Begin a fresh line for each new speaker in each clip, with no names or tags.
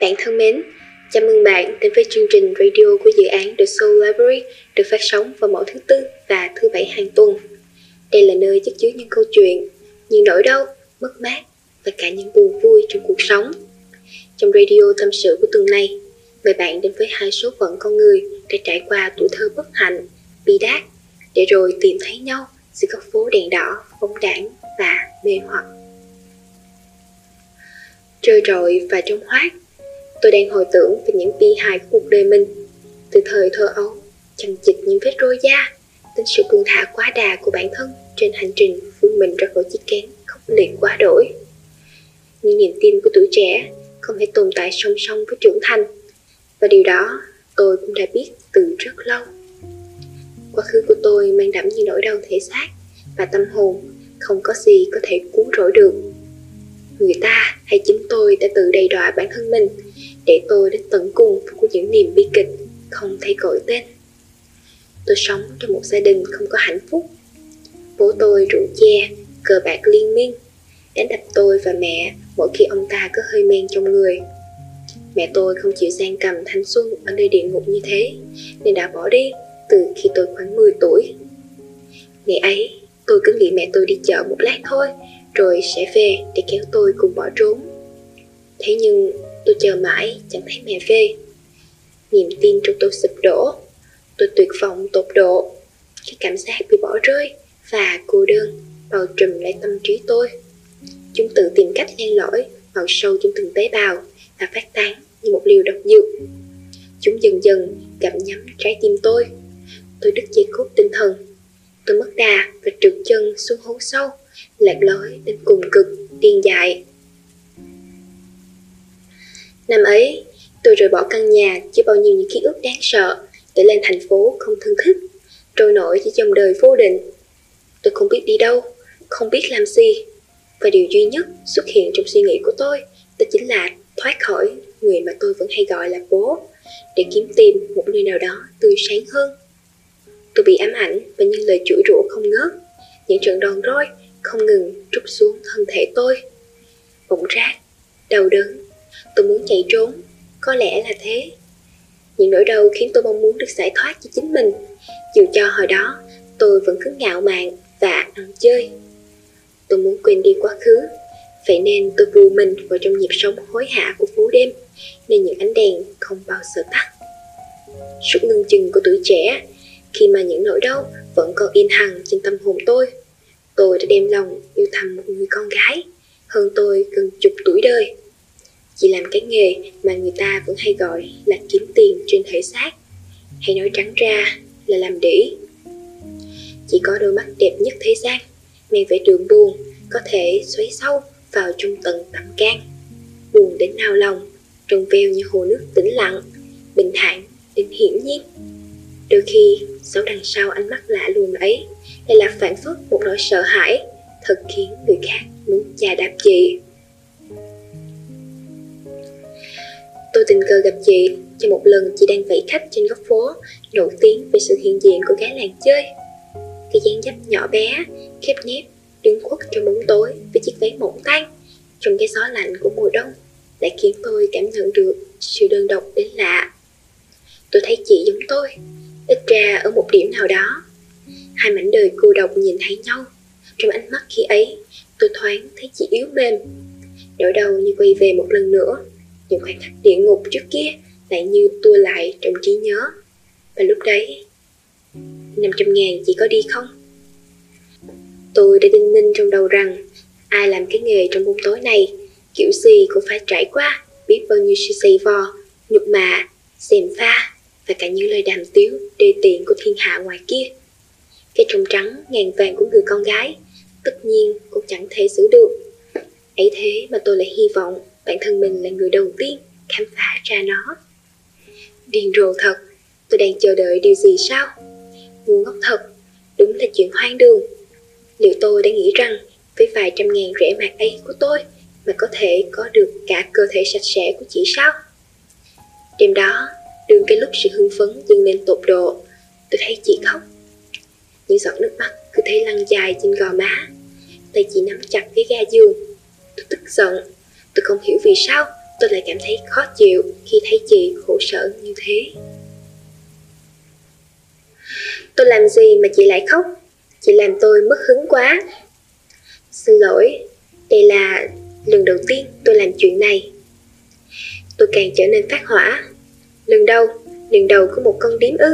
Bạn thân mến, chào mừng bạn đến với chương trình radio của dự án The Soul Library được phát sóng vào mỗi thứ tư và thứ bảy hàng tuần. Đây là nơi chất chứa những câu chuyện, những nỗi đau, mất mát và cả những buồn vui trong cuộc sống. Trong radio tâm sự của tuần này, mời bạn đến với hai số phận con người đã trải qua tuổi thơ bất hạnh, bi đát, để rồi tìm thấy nhau giữa góc phố đèn đỏ, phóng đảng và mê hoặc. Trôi trội và trong hoác. Tôi đang hồi tưởng về những bi hài của cuộc đời mình. Từ thời thơ ấu Chằng chịt những vết rôi da, Đến sự buông thả quá đà của bản thân Trên hành trình vươn mình ra khỏi chiếc kén Khốc liệt quá đổi. Những niềm tin của tuổi trẻ Không thể tồn tại song song với trưởng thành. Và điều đó tôi cũng đã biết từ rất lâu. Quá khứ của tôi mang đậm những nỗi đau thể xác Và tâm hồn Không có gì có thể cứu rỗi được người ta hay chính tôi đã tự đầy đọa bản thân mình để tôi đến tận cùng của những niềm bi kịch không thể gọi tên. Tôi sống trong một gia đình không có hạnh phúc. Bố tôi rượu che, cờ bạc liên miên, đánh đập tôi và mẹ mỗi khi ông ta có hơi men trong người. Mẹ tôi không chịu gian cầm thanh xuân ở nơi địa ngục như thế, nên đã bỏ đi từ khi tôi khoảng 10 tuổi. Ngày ấy, tôi cứ nghĩ mẹ tôi đi chợ một lát thôi rồi sẽ về để kéo tôi cùng bỏ trốn. Thế nhưng tôi chờ mãi, chẳng thấy mẹ về. Niềm tin trong tôi sụp đổ. Tôi tuyệt vọng tột độ. Cái cảm giác bị bỏ rơi và cô đơn bao trùm lấy tâm trí tôi. Chúng tự tìm cách len lỏi vào sâu trong từng tế bào và phát tán như một liều độc dược. Chúng dần dần gặm nhắm trái tim tôi. Tôi đứt dây cốt tinh thần. Tôi mất đà và trượt chân xuống hố sâu lạc lối đến cùng cực, điên dại. Năm ấy, tôi rời bỏ căn nhà chứa bao nhiêu những ký ức đáng sợ, để lên thành phố không thân thích trôi nổi chỉ dòng đời vô định. Tôi không biết đi đâu, không biết làm gì, và điều duy nhất xuất hiện trong suy nghĩ của tôi, đó chính là thoát khỏi người mà tôi vẫn hay gọi là bố, để kiếm tìm một nơi nào đó tươi sáng hơn. Tôi bị ám ảnh và những lời chửi rủa không ngớt, những trận đòn roi không ngừng trút xuống thân thể tôi. Bụng rát đau đớn, tôi muốn chạy trốn, có lẽ là thế. Những nỗi đau khiến tôi mong muốn được giải thoát cho chính mình. Dù cho hồi đó, tôi vẫn cứ ngạo mạn và ăn chơi. Tôi muốn quên đi quá khứ, vậy nên tôi vùi mình vào trong nhịp sống hối hả của phố đêm, nên những ánh đèn không bao giờ tắt. Suốt ngưng chừng của tuổi trẻ, khi mà những nỗi đau vẫn còn in hằn trên tâm hồn tôi tôi đã đem lòng yêu thầm một người con gái. Hơn tôi gần chục tuổi đời. Chỉ làm cái nghề mà người ta vẫn hay gọi là kiếm tiền trên thể xác. Hay nói trắng ra là làm đĩ chỉ có đôi mắt đẹp nhất thế gian, mang vẻ đường buồn, có thể xoáy sâu vào trong tận tâm can. Buồn đến nao lòng trong veo như hồ nước tĩnh lặng, bình thản đến hiển nhiên đôi khi giấu đằng sau ánh mắt lạ lùng ấy lại là phản phất một nỗi sợ hãi, thật khiến người khác muốn chà đạp chị. Tôi tình cờ gặp chị trong một lần chị đang vẫy khách trên góc phố, nổi tiếng về sự hiện diện của gái làng chơi. Cái dáng dấp nhỏ bé, khép nép, đứng khuất trong bóng tối với chiếc váy mỏng tan trong cái gió lạnh của mùa đông đã khiến tôi cảm nhận được sự đơn độc đến lạ. Tôi thấy chị giống tôi ít ra ở một điểm nào đó hai mảnh đời cô độc nhìn thấy nhau. Trong ánh mắt khi ấy tôi thoáng thấy chị yếu mềm. Nỗi đau như quay về một lần nữa những khoảnh khắc địa ngục trước kia lại như tua lại trong trí nhớ. Và lúc đấy 500 ngàn chị có đi không? Tôi đã đinh ninh trong đầu rằng ai làm cái nghề trong bóng tối này kiểu gì cũng phải trải qua biết bao nhiêu sự xây vò, nhục mạ, xèm pha và cả những lời đàm tiếu đê tiện của thiên hạ ngoài kia. Cái trông trắng ngàn vàng của người con gái tất nhiên cũng chẳng thể giữ được. Ấy thế mà tôi lại hy vọng bản thân mình là người đầu tiên khám phá ra nó. Điên rồ thật, tôi đang chờ đợi điều gì sao? Ngu ngốc thật, đúng là chuyện hoang đường. Liệu tôi đã nghĩ rằng với vài trăm ngàn rẻ mạt ấy của tôi mà có thể có được cả cơ thể sạch sẽ của chị sao? Đêm đó, đường cái lúc sự hưng phấn dâng lên tột độ, tôi thấy chị khóc. Những giọt nước mắt cứ thế lăn dài trên gò má, tay chị nắm chặt cái ga giường. Tôi tức giận, tôi không hiểu vì sao tôi lại cảm thấy khó chịu khi thấy chị khổ sở như thế. Tôi làm gì mà chị lại khóc? Chị làm tôi mất hứng quá. Xin lỗi, đây là lần đầu tiên tôi làm chuyện này. Tôi càng trở nên phát hỏa. Lần đầu, lần đầu của một con điếm ư.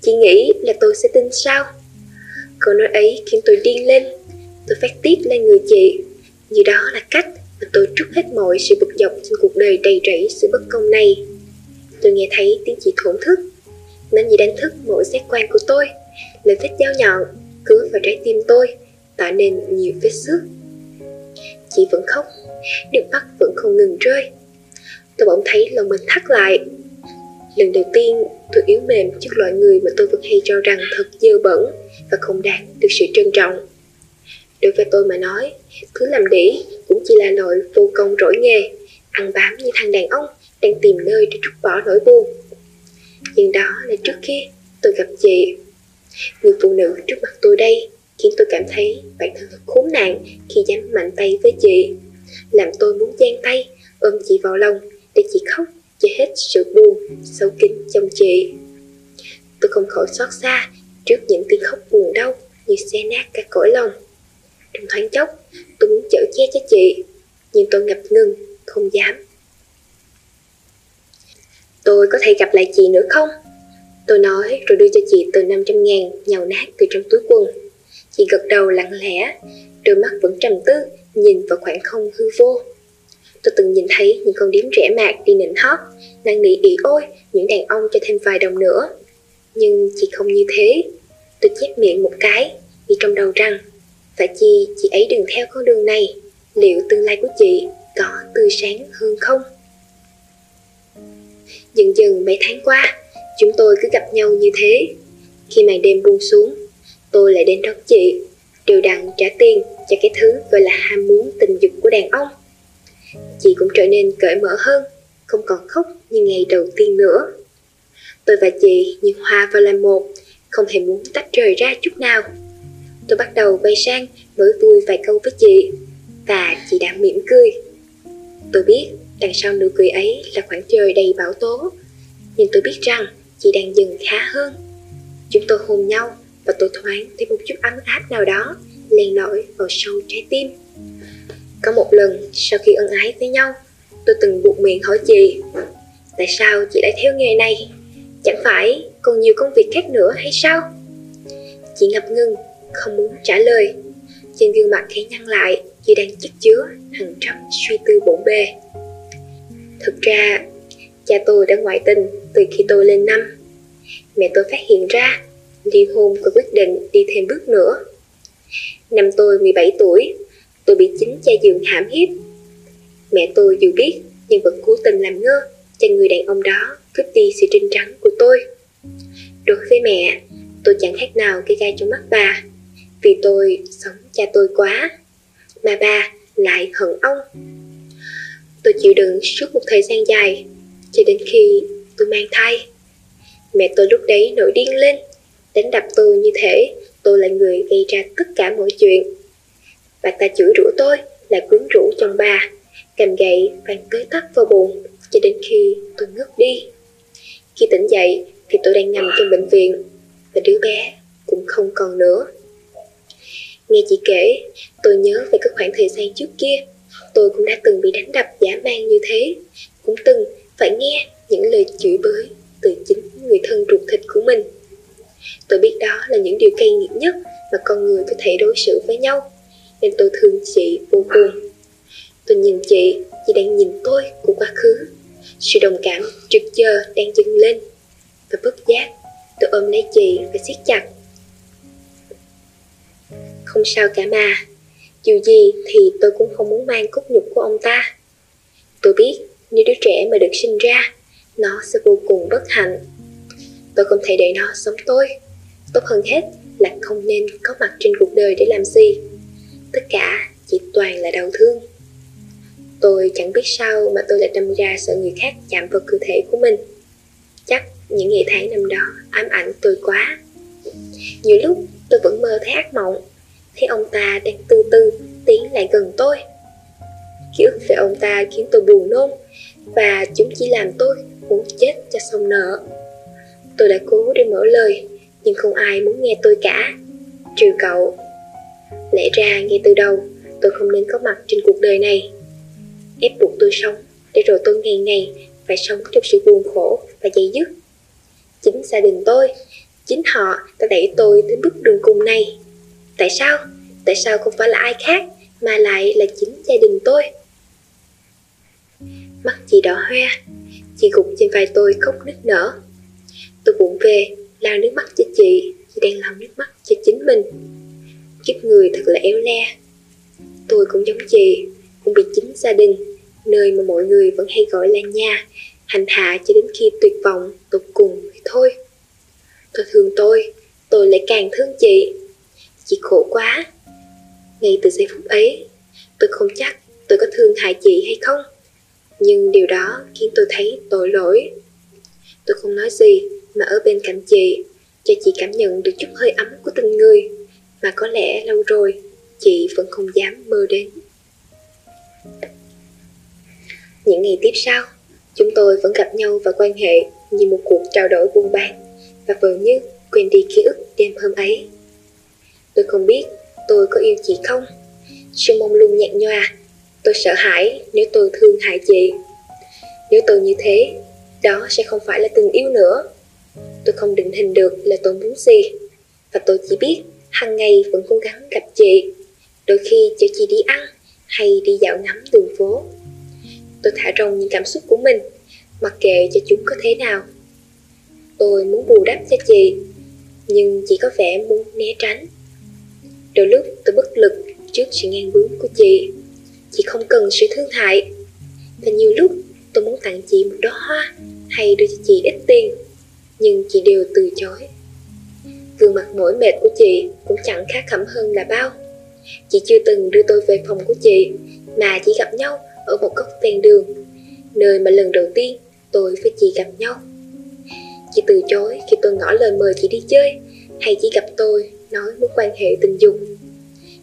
Chị nghĩ là tôi sẽ tin sao? Câu nói ấy khiến tôi điên lên. Tôi phát tiết lên người chị. Như đó là cách mà tôi trút hết mọi sự bực dọc trên cuộc đời đầy rẫy sự bất công này. Tôi nghe thấy tiếng chị thổn thức. Nên gì đánh thức mọi giác quan của tôi. Lời vết dao nhọn cứ vào trái tim tôi, tạo nên nhiều vết xước. Chị vẫn khóc, nước mắt vẫn không ngừng rơi. Tôi bỗng thấy lòng mình thắt lại. Lần đầu tiên tôi yếu mềm trước loại người mà tôi vẫn hay cho rằng thật dơ bẩn và không đáng được sự trân trọng. Đối với tôi mà nói, thứ làm đĩ cũng chỉ là loại vô công rỗi nghề, ăn bám như thằng đàn ông đang tìm nơi để trút bỏ nỗi buồn. Nhưng đó là trước khi tôi gặp chị. Người phụ nữ trước mặt tôi đây khiến tôi cảm thấy bản thân thật khốn nạn khi dám mạnh tay với chị. Làm tôi muốn giang tay, ôm chị vào lòng để chị khóc che hết sự buồn, sâu kín trong chị. Tôi không khỏi xót xa trước những tiếng khóc buồn đau như xe nát cả cõi lòng. Trong thoáng chốc, tôi muốn chở che cho chị, nhưng tôi ngập ngừng, không dám. Tôi có thể gặp lại chị nữa không? Tôi nói rồi đưa cho chị từ 500 ngàn nhàu nát từ trong túi quần. Chị gật đầu lặng lẽ, đôi mắt vẫn trầm tư, nhìn vào khoảng không hư vô. Tôi từng nhìn thấy những con điếm rẻ mạt đi nịnh hót, năn nỉ ỉ ôi những đàn ông cho thêm vài đồng nữa. Nhưng chị không như thế. Tôi chép miệng một cái, vì trong đầu rằng, phải chi chị ấy đừng theo con đường này, liệu tương lai của chị có tươi sáng hơn không? Dần dần mấy tháng qua, chúng tôi cứ gặp nhau như thế. Khi màn đêm buông xuống, tôi lại đến đón chị, đều đặn trả tiền cho cái thứ gọi là ham muốn tình dục của đàn ông. Chị cũng trở nên cởi mở hơn, không còn khóc như ngày đầu tiên nữa. Tôi và chị như hoa vào làm một, không hề muốn tách rời ra chút nào. Tôi bắt đầu quay sang nói vui vài câu với chị, và chị đã mỉm cười. Tôi biết đằng sau nụ cười ấy là khoảng trời đầy bão tố, nhưng tôi biết rằng chị đang dần khá hơn. Chúng tôi hôn nhau và tôi thoáng thấy một chút ấm áp nào đó len lỏi vào sâu trái tim. Có một lần sau khi ân ái với nhau, tôi từng buộc miệng hỏi chị Tại sao chị lại theo nghề này? Chẳng phải còn nhiều công việc khác nữa hay sao? Chị ngập ngừng, không muốn trả lời. Trên gương mặt khẽ nhăn lại chị đang chất chứa hàng trăm suy tư bộn bề. Thực ra, cha tôi đã ngoại tình từ khi tôi lên năm. Mẹ tôi phát hiện ra, ly hôn và quyết định đi thêm bước nữa. Năm tôi 17 tuổi, tôi bị chính cha dượng hãm hiếp. Mẹ tôi dù biết nhưng vẫn cố tình làm ngơ cho người đàn ông đó cướp đi sự trinh trắng của tôi. Đối với mẹ, tôi chẳng khác nào cái gai trong mắt bà, vì tôi sống cha tôi quá, mà bà lại hận ông. Tôi chịu đựng suốt một thời gian dài, cho đến khi tôi mang thai. Mẹ tôi lúc đấy nổi điên lên, đánh đập tôi như thể tôi là người gây ra tất cả mọi chuyện. Bà ta chửi rủa tôi là quyến rũ chồng bà, cầm gậy vàng tới tắt vào bụng cho đến khi tôi ngất đi. Khi tỉnh dậy thì tôi đang nằm trong bệnh viện và đứa bé cũng không còn nữa. Nghe chị kể, tôi nhớ về các khoảng thời gian trước kia, tôi cũng đã từng bị đánh đập giả man như thế, cũng từng phải nghe những lời chửi bới từ chính người thân ruột thịt của mình. Tôi biết đó là những điều cay nghiệt nhất mà con người có thể đối xử với nhau, nên tôi thương chị vô cùng. Tôi nhìn chị, chị đang nhìn tôi của quá khứ. Sự đồng cảm trực chờ đang dâng lên. Và bất giác, tôi ôm lấy chị và siết chặt. Không sao cả mà, dù gì thì tôi cũng không muốn mang cốt nhục của ông ta. Tôi biết nếu đứa trẻ mà được sinh ra, nó sẽ vô cùng bất hạnh. Tôi không thể để nó sống tôi. Tốt hơn hết là không nên có mặt trên cuộc đời để làm gì. Tất cả chỉ toàn là đau thương. Tôi chẳng biết sao mà tôi lại đâm ra sợ người khác chạm vào cơ thể của mình. Chắc những ngày tháng năm đó ám ảnh tôi quá. Nhiều lúc tôi vẫn mơ thấy ác mộng, thấy ông ta đang từ từ tiến lại gần tôi. Ký ức về ông ta khiến tôi buồn nôn Và chúng chỉ làm tôi muốn chết cho xong nợ Tôi đã cố để mở lời Nhưng không ai muốn nghe tôi cả Trừ cậu Lẽ ra ngay từ đầu, Tôi không nên có mặt trên cuộc đời này. Ép buộc tôi sống Để rồi tôi ngày ngày phải sống trong sự buồn khổ và dày dứt. Chính gia đình tôi, Chính họ đã đẩy tôi đến bước đường cùng này. Tại sao? Tại sao không phải là ai khác Mà lại là chính gia đình tôi? Mắt chị đỏ hoe, Chị gục trên vai tôi khóc nức nở. Tôi vụng về lao nước mắt cho chị Chị đang lau nước mắt cho chính mình. Kiếp người thật là éo le. Tôi cũng giống chị, Cũng bị chính gia đình, Nơi mà mọi người vẫn hay gọi là nhà, Hành hạ cho đến khi tuyệt vọng, tột cùng thì thôi. Tôi thương tôi Tôi lại càng thương chị. Chị khổ quá. Ngay từ giây phút ấy, Tôi không chắc tôi có thương hại chị hay không. Nhưng điều đó khiến tôi thấy tội lỗi. Tôi không nói gì mà ở bên cạnh chị, Cho chị cảm nhận được chút hơi ấm của tình người. Mà có lẽ lâu rồi chị vẫn không dám mơ đến Những ngày tiếp sau Chúng tôi vẫn gặp nhau và quan hệ như một cuộc trao đổi buôn bán và vờ như quên đi ký ức đêm hôm ấy. Tôi không biết tôi có yêu chị không. Sự mong lung nhạt nhòa, tôi sợ hãi nếu tôi thương hại chị. Nếu tôi như thế, đó sẽ không phải là tình yêu nữa. Tôi không định hình được là tôi muốn gì, và tôi chỉ biết hàng ngày vẫn cố gắng gặp chị, đôi khi chở chị đi ăn hay đi dạo ngắm đường phố. Tôi thả rong những cảm xúc của mình, mặc kệ cho chúng có thế nào. Tôi muốn bù đắp cho chị, nhưng chị có vẻ muốn né tránh. Đôi lúc tôi bất lực trước sự ngang bướng của chị. Chị không cần sự thương hại. Và nhiều lúc tôi muốn tặng chị một đóa hoa hay đưa cho chị ít tiền, nhưng chị đều từ chối. Gương mặt mỏi mệt của chị cũng chẳng khác khẩm hơn là bao. Chị chưa từng đưa tôi về phòng của chị, mà chỉ gặp nhau ở một góc ven đường, nơi mà lần đầu tiên tôi với chị gặp nhau. Chị từ chối khi tôi ngỏ lời mời chị đi chơi, hay chỉ gặp tôi nói mối quan hệ tình dục.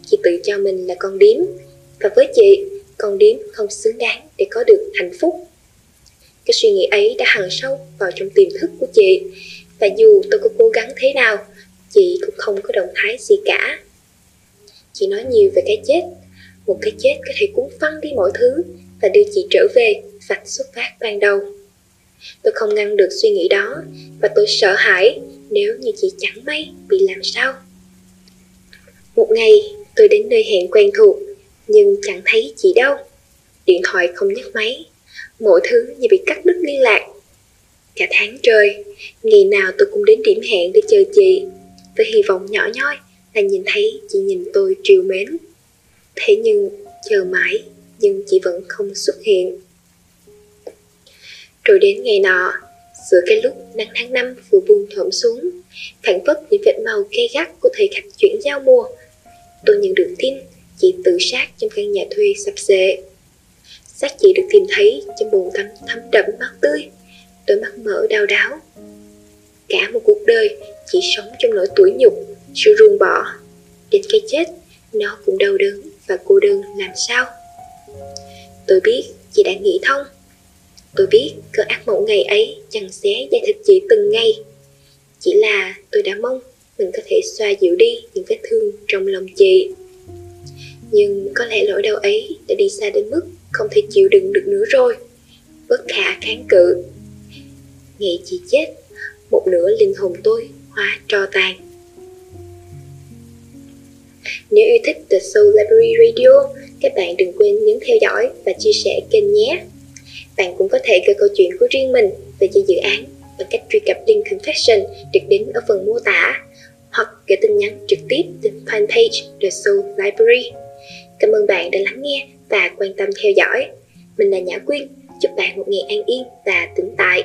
Chị tự cho mình là con điếm, và với chị, con điếm không xứng đáng để có được hạnh phúc. Cái suy nghĩ ấy đã hằn sâu vào trong tiềm thức của chị, và dù tôi có cố gắng thế nào, chị cũng không có động thái gì cả. Chị nói nhiều về cái chết, một cái chết có thể cuốn phăng đi mọi thứ và đưa chị trở về vạch xuất phát ban đầu. Tôi không ngăn được suy nghĩ đó và tôi sợ hãi nếu như chị chẳng may bị làm sao. Một ngày tôi đến nơi hẹn quen thuộc nhưng chẳng thấy chị đâu. Điện thoại không nhấc máy, mọi thứ như bị cắt đứt liên lạc. Cả tháng trời, ngày nào tôi cũng đến điểm hẹn để chờ chị với hy vọng nhỏ nhoi là nhìn thấy chị nhìn tôi triều mến. Thế nhưng chờ mãi nhưng chị vẫn không xuất hiện. Rồi đến ngày nọ, giữa cái lúc nắng tháng năm vừa buông thõm xuống, phản phất những vệt màu gay gắt của thời khắc chuyển giao mùa, tôi nhận được tin chị tự sát trong căn nhà thuê sập xệ. Xác chị được tìm thấy trong bồn tắm thấm đẫm máu tươi, đôi mắt mở đau đáo. Cả một cuộc đời chỉ sống trong nỗi tủi nhục, sự ruồng bỏ. Đến cái chết, nó cũng đau đớn và cô đơn làm sao. Tôi biết chị đã nghĩ thông. Tôi biết cơn ác mộng ngày ấy chẳng xé da thịt chị từng ngày. Chỉ là tôi đã mong mình có thể xoa dịu đi những vết thương trong lòng chị. Nhưng có lẽ lỗi đau ấy đã đi xa đến mức không thể chịu đựng được nữa rồi. Bất khả kháng cự. Ngày chị chết, một nửa linh hồn tôi hóa tro tàn Nếu yêu thích The Soul Library Radio các bạn đừng quên nhấn theo dõi và chia sẻ kênh nhé. Bạn cũng có thể gửi câu chuyện của riêng mình về cho dự án bằng cách truy cập link confession được đến ở phần mô tả hoặc gửi tin nhắn trực tiếp trên fanpage The Soul Library. Cảm ơn bạn đã lắng nghe và quan tâm theo dõi. Mình là Nhã Quyên, chúc bạn một ngày an yên và tĩnh tại.